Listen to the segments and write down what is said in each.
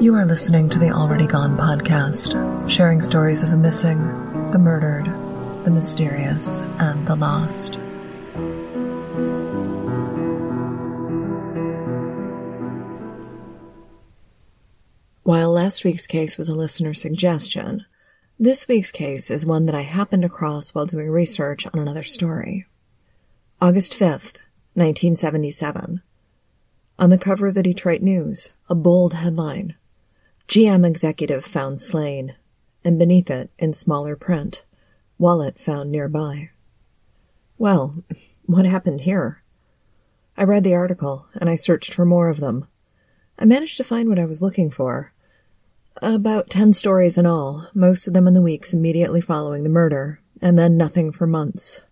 You are listening to the Already Gone podcast, sharing stories of the missing, the murdered, the mysterious, and the lost. While last week's case was a listener suggestion, this week's case is one that I happened across while doing research on another story. August 5th, 1977. On the cover of the Detroit News, a bold headline GM executive found slain, and beneath it, in smaller print, wallet found nearby. Well, what happened here? I read the article, and I searched for more of them. I managed to find what I was looking for. About ten stories in all, most of them in the weeks immediately following the murder, and then nothing for months.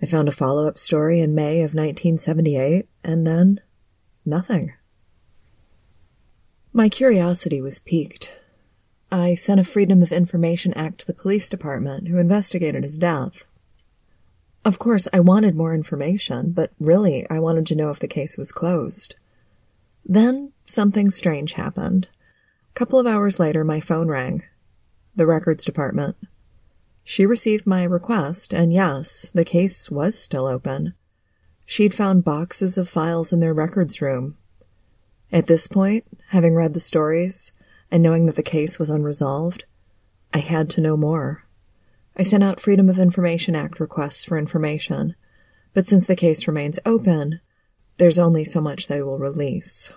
I found a follow up story in May of 1978, and then nothing. My curiosity was piqued. I sent a Freedom of Information Act to the police department, who investigated his death. Of course, I wanted more information, but really, I wanted to know if the case was closed. Then something strange happened. A couple of hours later, my phone rang. The records department. She received my request, and yes, the case was still open. She'd found boxes of files in their records room, at this point, having read the stories and knowing that the case was unresolved, I had to know more. I sent out Freedom of Information Act requests for information, but since the case remains open, there's only so much they will release.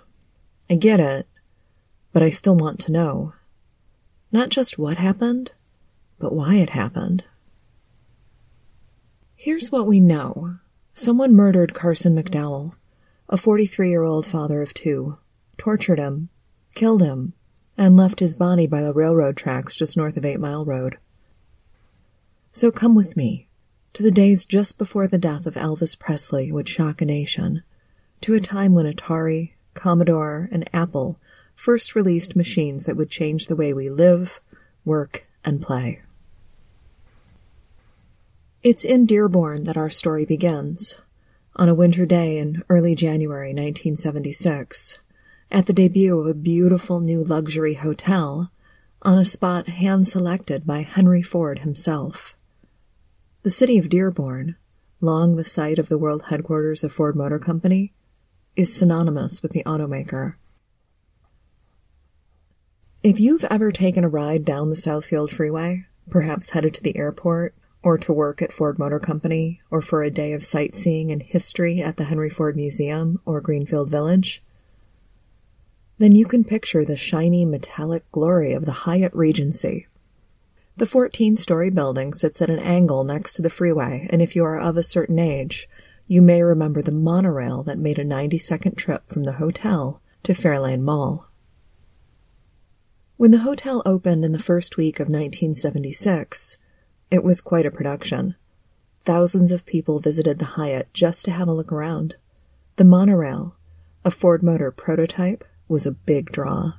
I get it, but I still want to know. Not just what happened, but why it happened. Here's what we know. Someone murdered Carson McDowell, a 43 year old father of two tortured him, killed him, and left his body by the railroad tracks just north of Eight Mile Road. So come with me to the days just before the death of Elvis Presley would shock a nation, to a time when Atari, Commodore, and Apple first released machines that would change the way we live, work, and play. It's in Dearborn that our story begins, on a winter day in early January 1976 at the debut of a beautiful new luxury hotel on a spot hand selected by Henry Ford himself. The city of Dearborn, long the site of the world headquarters of Ford Motor Company, is synonymous with the automaker. If you've ever taken a ride down the Southfield Freeway, perhaps headed to the airport, or to work at Ford Motor Company, or for a day of sightseeing and history at the Henry Ford Museum or Greenfield Village, then you can picture the shiny metallic glory of the Hyatt Regency. The 14 story building sits at an angle next to the freeway, and if you are of a certain age, you may remember the monorail that made a 90 second trip from the hotel to Fairlane Mall. When the hotel opened in the first week of 1976, it was quite a production. Thousands of people visited the Hyatt just to have a look around. The monorail, a Ford Motor prototype, was a big draw.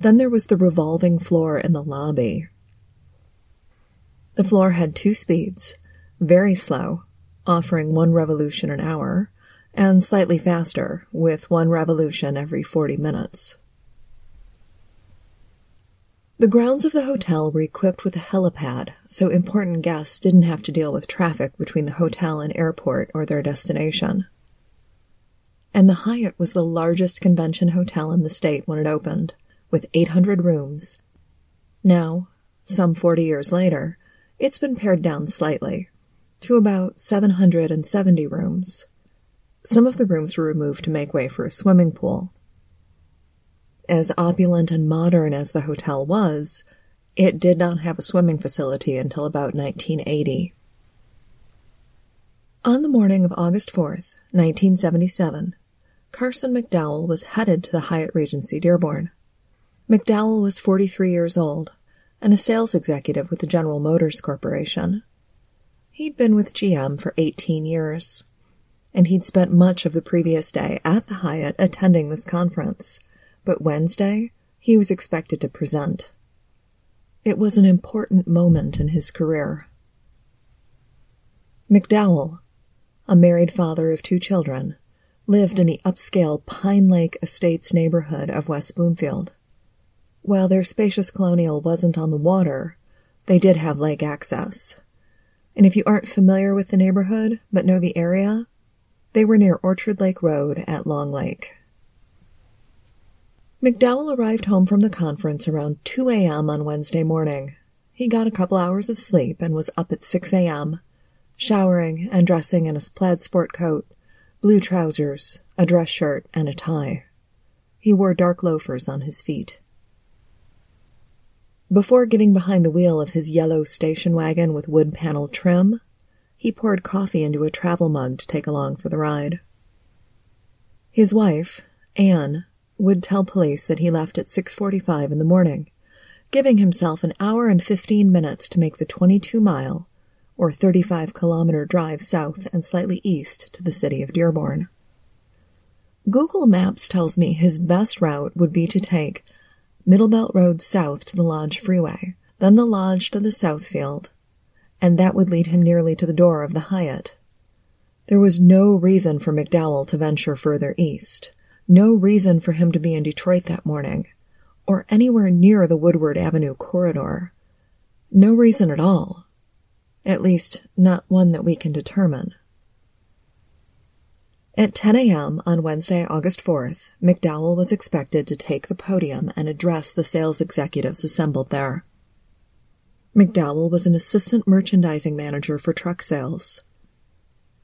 Then there was the revolving floor in the lobby. The floor had two speeds, very slow, offering one revolution an hour, and slightly faster, with one revolution every 40 minutes. The grounds of the hotel were equipped with a helipad, so important guests didn't have to deal with traffic between the hotel and airport or their destination and the Hyatt was the largest convention hotel in the state when it opened, with 800 rooms. Now, some 40 years later, it's been pared down slightly to about 770 rooms. Some of the rooms were removed to make way for a swimming pool. As opulent and modern as the hotel was, it did not have a swimming facility until about 1980. On the morning of August 4th, 1977, Carson McDowell was headed to the Hyatt Regency Dearborn. McDowell was 43 years old and a sales executive with the General Motors Corporation. He'd been with GM for 18 years, and he'd spent much of the previous day at the Hyatt attending this conference, but Wednesday he was expected to present. It was an important moment in his career. McDowell, a married father of two children, lived in the upscale Pine Lake Estates neighborhood of West Bloomfield. While their spacious colonial wasn't on the water, they did have lake access. And if you aren't familiar with the neighborhood but know the area, they were near Orchard Lake Road at Long Lake. McDowell arrived home from the conference around 2 a.m. on Wednesday morning. He got a couple hours of sleep and was up at 6 a.m., showering and dressing in a plaid sport coat, blue trousers, a dress shirt, and a tie. He wore dark loafers on his feet. Before getting behind the wheel of his yellow station wagon with wood panel trim, he poured coffee into a travel mug to take along for the ride. His wife, Anne, would tell police that he left at 6:45 in the morning, giving himself an hour and 15 minutes to make the 22-mile or 35-kilometer drive south and slightly east to the city of Dearborn. Google Maps tells me his best route would be to take Middlebelt Road south to the Lodge Freeway, then the Lodge to the Southfield, and that would lead him nearly to the door of the Hyatt. There was no reason for McDowell to venture further east, no reason for him to be in Detroit that morning, or anywhere near the Woodward Avenue corridor. No reason at all. At least, not one that we can determine. At 10 a.m. on Wednesday, August 4th, McDowell was expected to take the podium and address the sales executives assembled there. McDowell was an assistant merchandising manager for truck sales.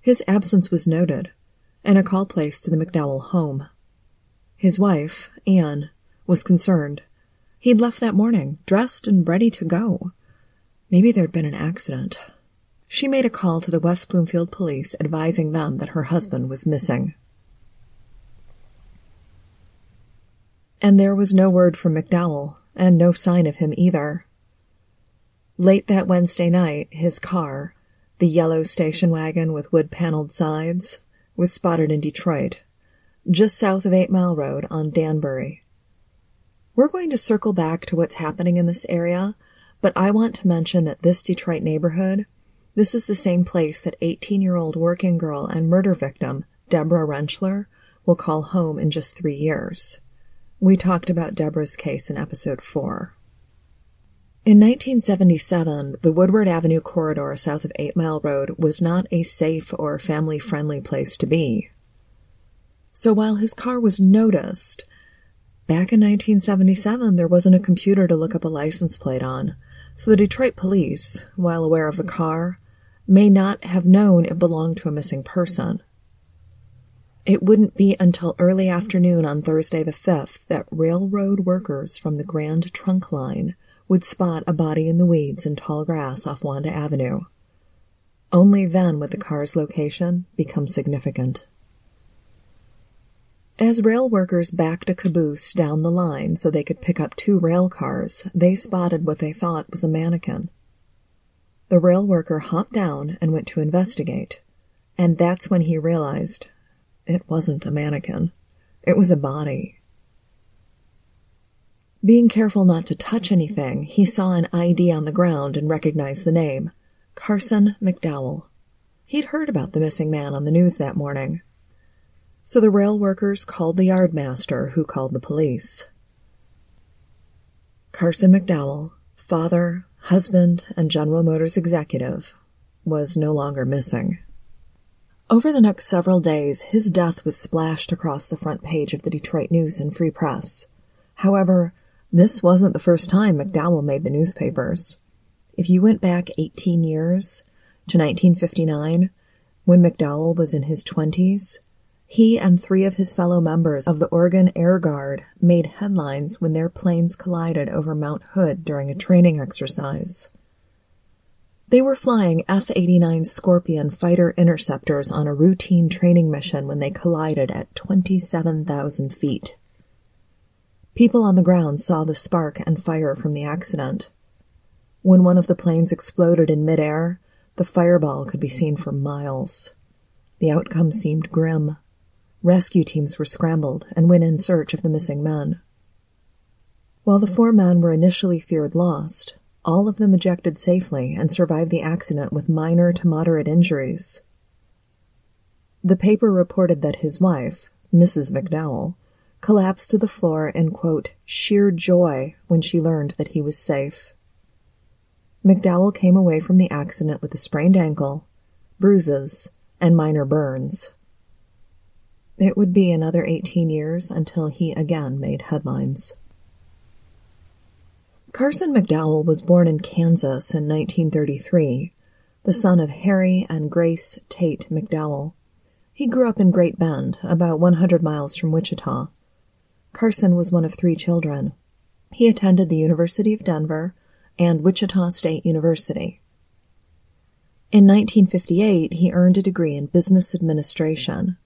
His absence was noted, and a call placed to the McDowell home. His wife, Anne, was concerned. He'd left that morning, dressed and ready to go. Maybe there'd been an accident. She made a call to the West Bloomfield police advising them that her husband was missing. And there was no word from McDowell, and no sign of him either. Late that Wednesday night, his car, the yellow station wagon with wood paneled sides, was spotted in Detroit, just south of Eight Mile Road on Danbury. We're going to circle back to what's happening in this area, but I want to mention that this Detroit neighborhood this is the same place that 18 year old working girl and murder victim Deborah Rentschler will call home in just three years. We talked about Deborah's case in episode 4. In 1977, the Woodward Avenue corridor south of Eight Mile Road was not a safe or family friendly place to be. So while his car was noticed, back in 1977 there wasn't a computer to look up a license plate on, so the Detroit police, while aware of the car, may not have known it belonged to a missing person. It wouldn't be until early afternoon on Thursday the 5th that railroad workers from the Grand Trunk Line would spot a body in the weeds and tall grass off Wanda Avenue. Only then would the car's location become significant. As rail workers backed a caboose down the line so they could pick up two rail cars, they spotted what they thought was a mannequin. The rail worker hopped down and went to investigate, and that's when he realized it wasn't a mannequin. It was a body. Being careful not to touch anything, he saw an ID on the ground and recognized the name Carson McDowell. He'd heard about the missing man on the news that morning. So the rail workers called the yardmaster, who called the police. Carson McDowell, father, husband, and General Motors executive, was no longer missing. Over the next several days, his death was splashed across the front page of the Detroit News and Free Press. However, this wasn't the first time McDowell made the newspapers. If you went back 18 years to 1959, when McDowell was in his 20s, he and three of his fellow members of the Oregon Air Guard made headlines when their planes collided over Mount Hood during a training exercise. They were flying F 89 Scorpion fighter interceptors on a routine training mission when they collided at 27,000 feet. People on the ground saw the spark and fire from the accident. When one of the planes exploded in midair, the fireball could be seen for miles. The outcome seemed grim. Rescue teams were scrambled and went in search of the missing men. While the four men were initially feared lost, all of them ejected safely and survived the accident with minor to moderate injuries. The paper reported that his wife, Mrs. McDowell, collapsed to the floor in, quote, sheer joy when she learned that he was safe. McDowell came away from the accident with a sprained ankle, bruises, and minor burns. It would be another 18 years until he again made headlines. Carson McDowell was born in Kansas in 1933, the son of Harry and Grace Tate McDowell. He grew up in Great Bend, about 100 miles from Wichita. Carson was one of three children. He attended the University of Denver and Wichita State University. In 1958, he earned a degree in business administration.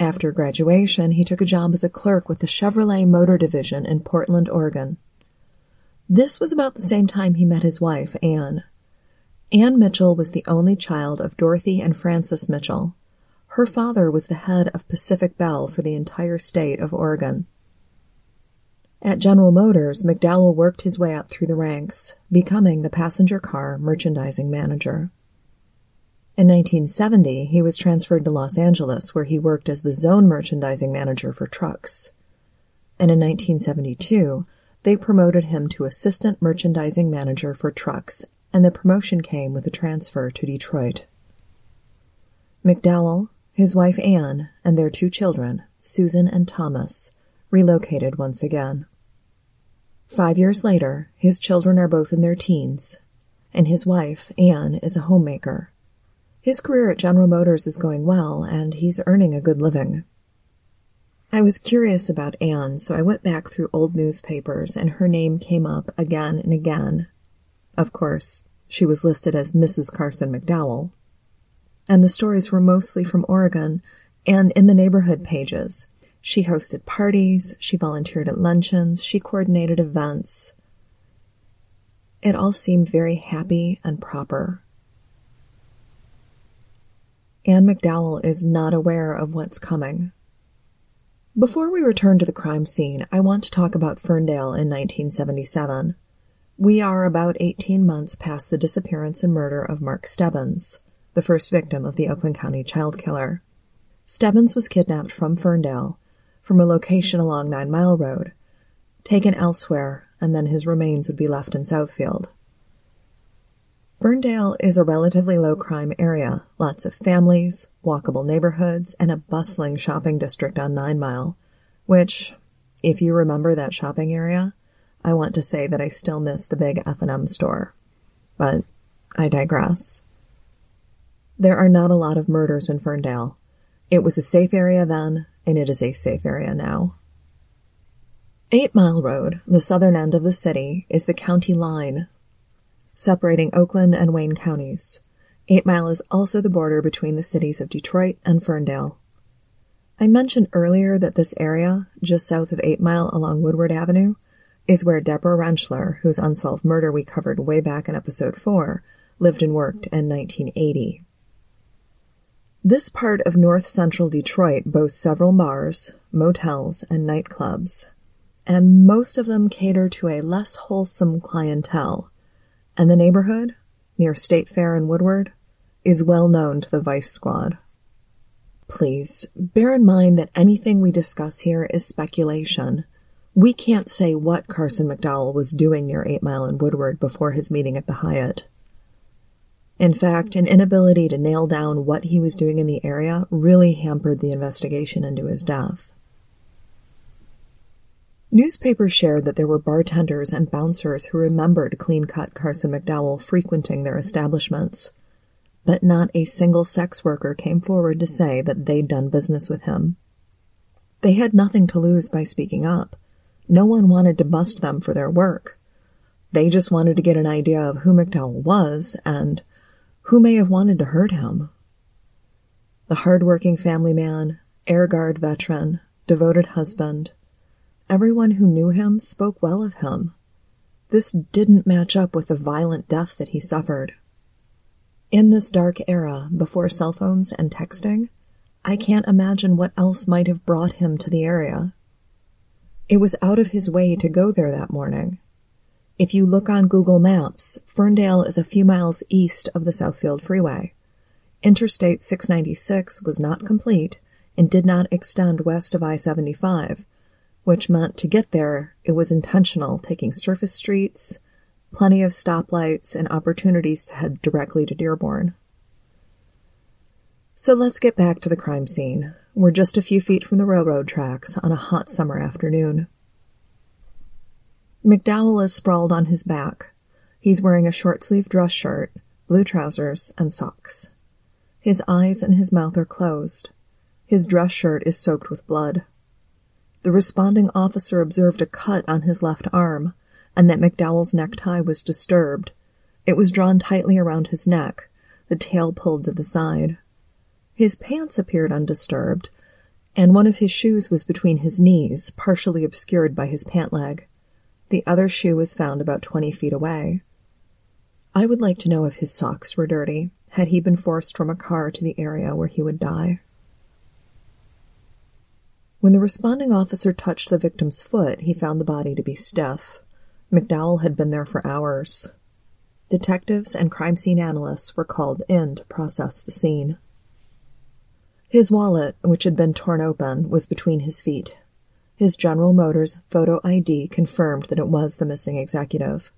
After graduation, he took a job as a clerk with the Chevrolet Motor Division in Portland, Oregon. This was about the same time he met his wife, Anne. Anne Mitchell was the only child of Dorothy and Francis Mitchell. Her father was the head of Pacific Bell for the entire state of Oregon. At General Motors, McDowell worked his way up through the ranks, becoming the passenger car merchandising manager. In 1970, he was transferred to Los Angeles, where he worked as the zone merchandising manager for trucks. And in 1972, they promoted him to assistant merchandising manager for trucks, and the promotion came with a transfer to Detroit. McDowell, his wife Anne, and their two children, Susan and Thomas, relocated once again. Five years later, his children are both in their teens, and his wife, Anne, is a homemaker. His career at General Motors is going well, and he's earning a good living. I was curious about Anne, so I went back through old newspapers, and her name came up again and again. Of course, she was listed as Mrs. Carson McDowell. And the stories were mostly from Oregon and in the neighborhood pages. She hosted parties, she volunteered at luncheons, she coordinated events. It all seemed very happy and proper. Anne McDowell is not aware of what's coming. Before we return to the crime scene, I want to talk about Ferndale in 1977. We are about 18 months past the disappearance and murder of Mark Stebbins, the first victim of the Oakland County child killer. Stebbins was kidnapped from Ferndale from a location along Nine Mile Road, taken elsewhere, and then his remains would be left in Southfield. Ferndale is a relatively low crime area, lots of families, walkable neighborhoods, and a bustling shopping district on Nine Mile, which, if you remember that shopping area, I want to say that I still miss the big F&M store. But I digress. There are not a lot of murders in Ferndale. It was a safe area then, and it is a safe area now. Eight Mile Road, the southern end of the city, is the county line, separating Oakland and Wayne counties. Eight Mile is also the border between the cities of Detroit and Ferndale. I mentioned earlier that this area, just south of Eight Mile along Woodward Avenue, is where Deborah Rentschler, whose unsolved murder we covered way back in episode 4, lived and worked in 1980. This part of north central Detroit boasts several bars, motels, and nightclubs, and most of them cater to a less wholesome clientele, and the neighborhood, near State Fair and Woodward, is well known to the Vice Squad. Please, bear in mind that anything we discuss here is speculation. We can't say what Carson McDowell was doing near Eight Mile and Woodward before his meeting at the Hyatt. In fact, an inability to nail down what he was doing in the area really hampered the investigation into his death. Newspapers shared that there were bartenders and bouncers who remembered clean cut Carson McDowell frequenting their establishments, but not a single sex worker came forward to say that they'd done business with him. They had nothing to lose by speaking up. No one wanted to bust them for their work. They just wanted to get an idea of who McDowell was and who may have wanted to hurt him? The hard-working family man, Air Guard veteran, devoted husband. Everyone who knew him spoke well of him. This didn't match up with the violent death that he suffered. In this dark era, before cell phones and texting, I can't imagine what else might have brought him to the area. It was out of his way to go there that morning. If you look on Google Maps, Ferndale is a few miles east of the Southfield Freeway. Interstate 696 was not complete and did not extend west of I 75, which meant to get there, it was intentional, taking surface streets, plenty of stoplights, and opportunities to head directly to Dearborn. So let's get back to the crime scene. We're just a few feet from the railroad tracks on a hot summer afternoon. McDowell is sprawled on his back. He's wearing a short sleeved dress shirt, blue trousers, and socks. His eyes and his mouth are closed. His dress shirt is soaked with blood. The responding officer observed a cut on his left arm and that McDowell's necktie was disturbed. It was drawn tightly around his neck, the tail pulled to the side. His pants appeared undisturbed, and one of his shoes was between his knees, partially obscured by his pant leg. The other shoe was found about twenty feet away. I would like to know if his socks were dirty. Had he been forced from a car to the area where he would die? When the responding officer touched the victim's foot, he found the body to be stiff. McDowell had been there for hours. Detectives and crime scene analysts were called in to process the scene. His wallet, which had been torn open, was between his feet. His General Motors photo ID confirmed that it was the missing executive.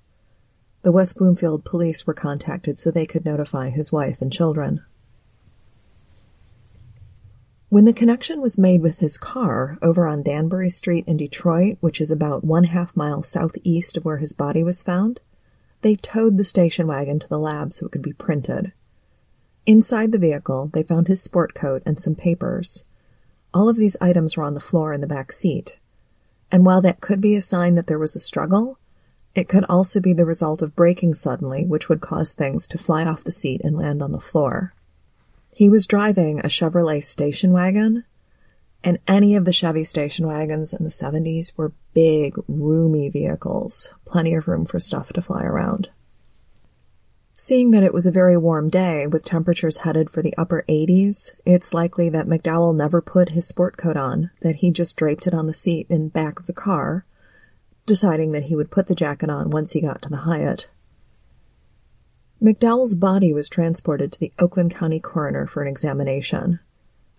The West Bloomfield police were contacted so they could notify his wife and children. When the connection was made with his car over on Danbury Street in Detroit, which is about one half mile southeast of where his body was found, they towed the station wagon to the lab so it could be printed. Inside the vehicle, they found his sport coat and some papers. All of these items were on the floor in the back seat. And while that could be a sign that there was a struggle, it could also be the result of braking suddenly, which would cause things to fly off the seat and land on the floor. He was driving a Chevrolet station wagon, and any of the Chevy station wagons in the 70s were big, roomy vehicles, plenty of room for stuff to fly around. Seeing that it was a very warm day with temperatures headed for the upper 80s, it's likely that McDowell never put his sport coat on, that he just draped it on the seat in back of the car, deciding that he would put the jacket on once he got to the Hyatt. McDowell's body was transported to the Oakland County coroner for an examination.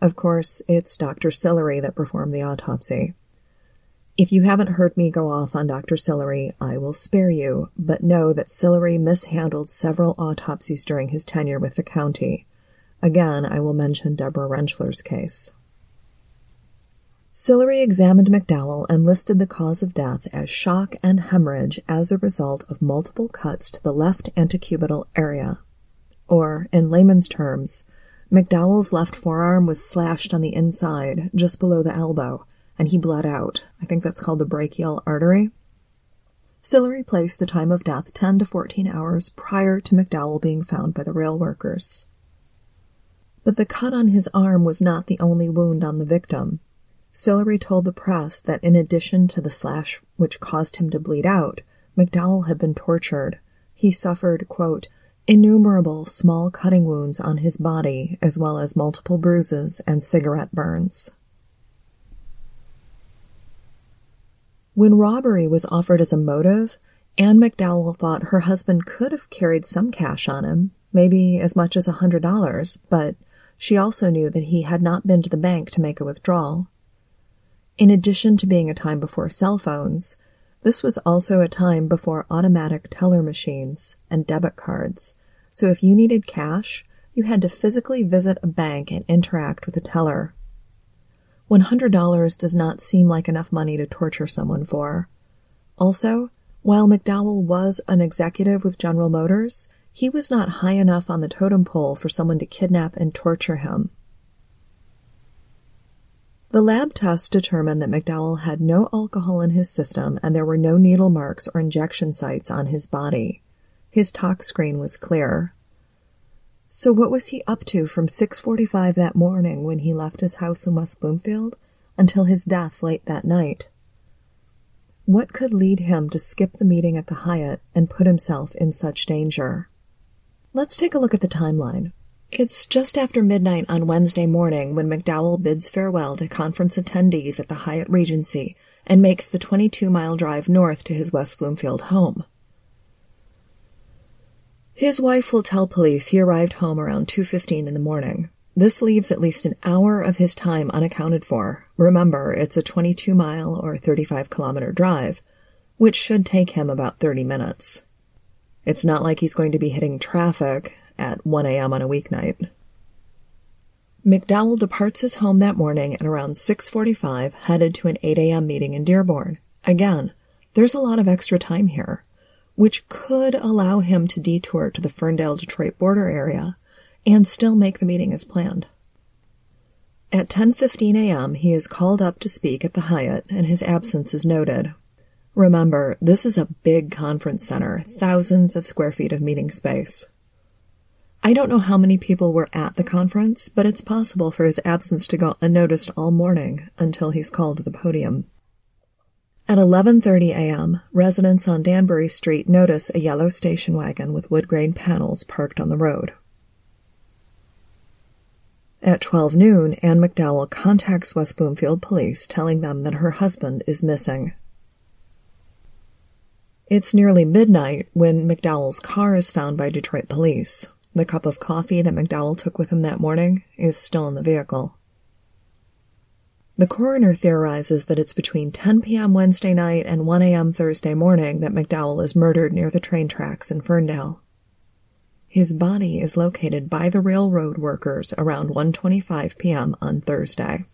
Of course, it's Dr. Sillery that performed the autopsy. If you haven't heard me go off on Dr. Sillery, I will spare you, but know that Sillery mishandled several autopsies during his tenure with the county. Again, I will mention Deborah Rentschler's case. Sillery examined McDowell and listed the cause of death as shock and hemorrhage as a result of multiple cuts to the left antecubital area. Or, in layman's terms, McDowell's left forearm was slashed on the inside, just below the elbow, and he bled out. I think that's called the brachial artery. Sillery placed the time of death 10 to 14 hours prior to McDowell being found by the rail workers. But the cut on his arm was not the only wound on the victim. Sillery told the press that in addition to the slash which caused him to bleed out, McDowell had been tortured. He suffered, quote, innumerable small cutting wounds on his body, as well as multiple bruises and cigarette burns. When robbery was offered as a motive, Anne McDowell thought her husband could have carried some cash on him, maybe as much as a hundred dollars, but she also knew that he had not been to the bank to make a withdrawal. In addition to being a time before cell phones, this was also a time before automatic teller machines and debit cards. So if you needed cash, you had to physically visit a bank and interact with a teller. $100 does not seem like enough money to torture someone for. Also, while McDowell was an executive with General Motors, he was not high enough on the totem pole for someone to kidnap and torture him. The lab tests determined that McDowell had no alcohol in his system and there were no needle marks or injection sites on his body. His tox screen was clear. So what was he up to from 6:45 that morning when he left his house in West Bloomfield until his death late that night? What could lead him to skip the meeting at the Hyatt and put himself in such danger? Let's take a look at the timeline. It's just after midnight on Wednesday morning when McDowell bids farewell to conference attendees at the Hyatt Regency and makes the 22 mile drive north to his West Bloomfield home. His wife will tell police he arrived home around 2.15 in the morning. This leaves at least an hour of his time unaccounted for. Remember, it's a 22 mile or 35 kilometer drive, which should take him about 30 minutes. It's not like he's going to be hitting traffic at 1 a.m. on a weeknight. McDowell departs his home that morning and around 6:45 headed to an 8 a.m. meeting in Dearborn. Again, there's a lot of extra time here which could allow him to detour to the Ferndale Detroit border area and still make the meeting as planned. At 10:15 a.m., he is called up to speak at the Hyatt and his absence is noted. Remember, this is a big conference center, thousands of square feet of meeting space. I don't know how many people were at the conference, but it's possible for his absence to go unnoticed all morning until he's called to the podium. At 11:30 a.m., residents on Danbury Street notice a yellow station wagon with wood grain panels parked on the road. At 12 noon, Anne McDowell contacts West Bloomfield police telling them that her husband is missing. It's nearly midnight when McDowell's car is found by Detroit police. The cup of coffee that McDowell took with him that morning is still in the vehicle. The coroner theorizes that it's between 10 p.m. Wednesday night and 1 a.m. Thursday morning that McDowell is murdered near the train tracks in Ferndale. His body is located by the railroad workers around 1:25 p.m. on Thursday.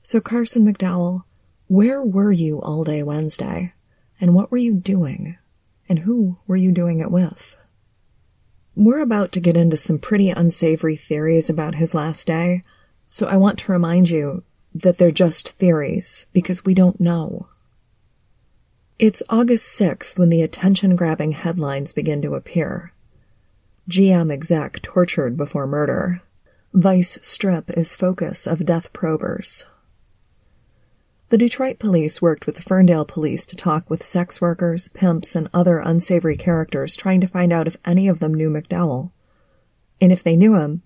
So Carson McDowell, where were you all day Wednesday? And what were you doing? And who were you doing it with? We're about to get into some pretty unsavory theories about his last day, so I want to remind you that they're just theories because we don't know. It's August 6th when the attention grabbing headlines begin to appear. GM exec tortured before murder. Vice strip is focus of death probers. The Detroit police worked with the Ferndale police to talk with sex workers, pimps, and other unsavory characters trying to find out if any of them knew McDowell. And if they knew him,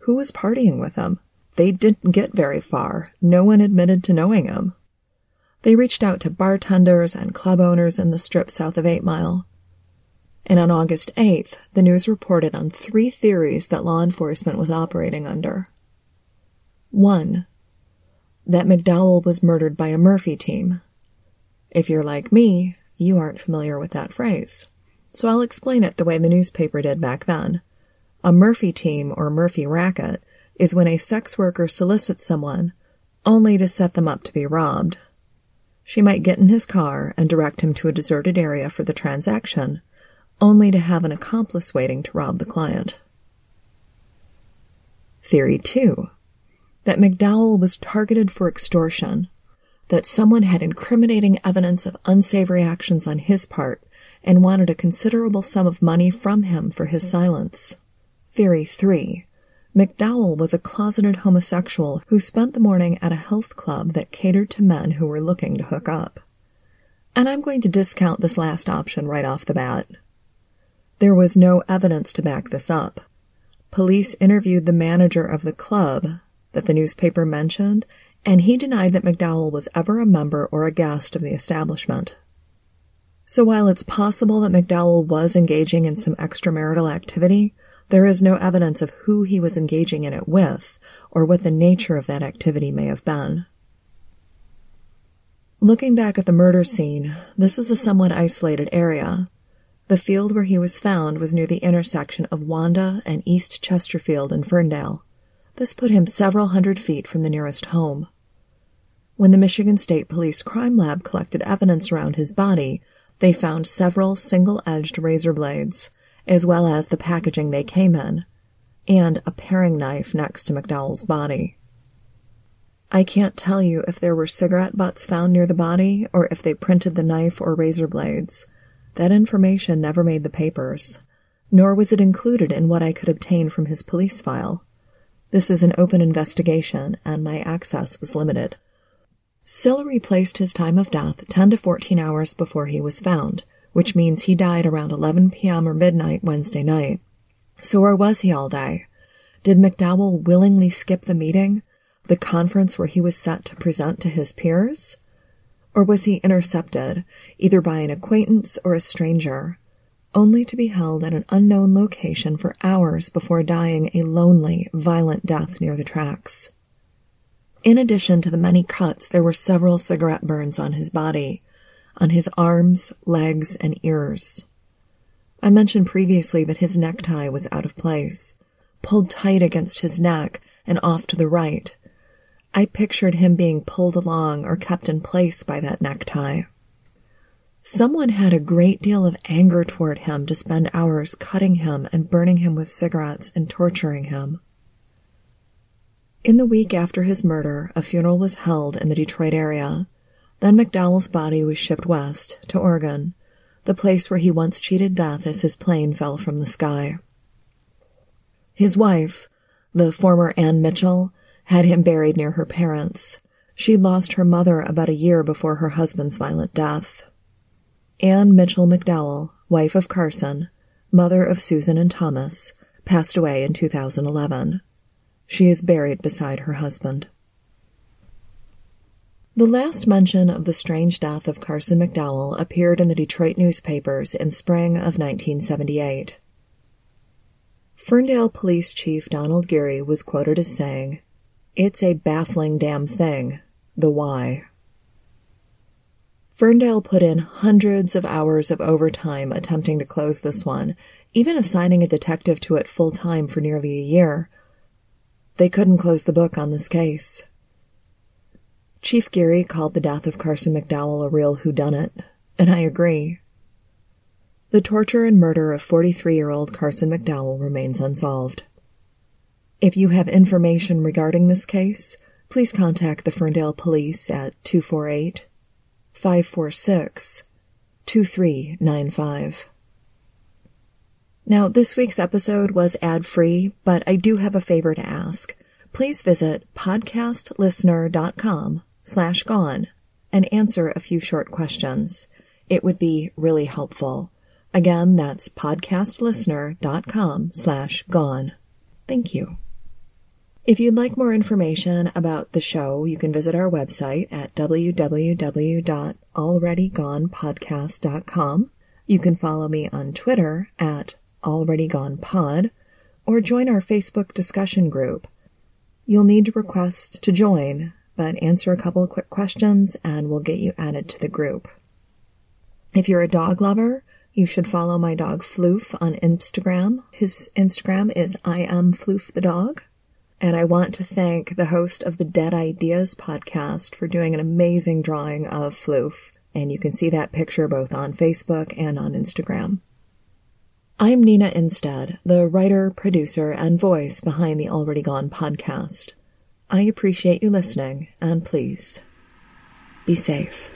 who was partying with him? They didn't get very far. No one admitted to knowing him. They reached out to bartenders and club owners in the strip south of Eight Mile. And on August 8th, the news reported on three theories that law enforcement was operating under. One, that McDowell was murdered by a Murphy team. If you're like me, you aren't familiar with that phrase. So I'll explain it the way the newspaper did back then. A Murphy team or Murphy racket is when a sex worker solicits someone only to set them up to be robbed. She might get in his car and direct him to a deserted area for the transaction, only to have an accomplice waiting to rob the client. Theory 2 that McDowell was targeted for extortion, that someone had incriminating evidence of unsavory actions on his part and wanted a considerable sum of money from him for his silence. Theory 3 McDowell was a closeted homosexual who spent the morning at a health club that catered to men who were looking to hook up. And I'm going to discount this last option right off the bat. There was no evidence to back this up. Police interviewed the manager of the club that the newspaper mentioned, and he denied that McDowell was ever a member or a guest of the establishment. So while it's possible that McDowell was engaging in some extramarital activity, there is no evidence of who he was engaging in it with, or what the nature of that activity may have been. Looking back at the murder scene, this is a somewhat isolated area. The field where he was found was near the intersection of Wanda and East Chesterfield in Ferndale. This put him several hundred feet from the nearest home. When the Michigan State Police Crime Lab collected evidence around his body, they found several single edged razor blades, as well as the packaging they came in, and a paring knife next to McDowell's body. I can't tell you if there were cigarette butts found near the body or if they printed the knife or razor blades. That information never made the papers, nor was it included in what I could obtain from his police file. This is an open investigation, and my access was limited. Sillery placed his time of death 10 to 14 hours before he was found, which means he died around 11 p.m. or midnight Wednesday night. So where was he all day? Did McDowell willingly skip the meeting, the conference where he was set to present to his peers? Or was he intercepted, either by an acquaintance or a stranger, only to be held at an unknown location for hours before dying a lonely, violent death near the tracks. In addition to the many cuts, there were several cigarette burns on his body, on his arms, legs, and ears. I mentioned previously that his necktie was out of place, pulled tight against his neck and off to the right. I pictured him being pulled along or kept in place by that necktie. Someone had a great deal of anger toward him to spend hours cutting him and burning him with cigarettes and torturing him. In the week after his murder, a funeral was held in the Detroit area. Then McDowell's body was shipped west to Oregon, the place where he once cheated death as his plane fell from the sky. His wife, the former Ann Mitchell, had him buried near her parents. She lost her mother about a year before her husband's violent death. Ann Mitchell McDowell, wife of Carson, mother of Susan and Thomas, passed away in 2011. She is buried beside her husband. The last mention of the strange death of Carson McDowell appeared in the Detroit newspapers in spring of 1978. Ferndale Police Chief Donald Geary was quoted as saying, It's a baffling damn thing, the why. Ferndale put in hundreds of hours of overtime attempting to close this one, even assigning a detective to it full time for nearly a year. They couldn't close the book on this case. Chief Geary called the death of Carson McDowell a real whodunit, and I agree. The torture and murder of 43 year old Carson McDowell remains unsolved. If you have information regarding this case, please contact the Ferndale Police at 248 546 2395. Now, this week's episode was ad free, but I do have a favor to ask. Please visit podcastlistener.com slash gone and answer a few short questions. It would be really helpful. Again, that's podcastlistener.com slash gone. Thank you. If you'd like more information about the show, you can visit our website at www.alreadygonepodcast.com. You can follow me on Twitter at alreadygonepod or join our Facebook discussion group. You'll need to request to join but answer a couple of quick questions and we'll get you added to the group. If you're a dog lover, you should follow my dog Floof on Instagram. His Instagram is I am Floof the dog. And I want to thank the host of the Dead Ideas podcast for doing an amazing drawing of Floof. And you can see that picture both on Facebook and on Instagram. I'm Nina Innsted, the writer, producer, and voice behind the Already Gone podcast. I appreciate you listening, and please be safe.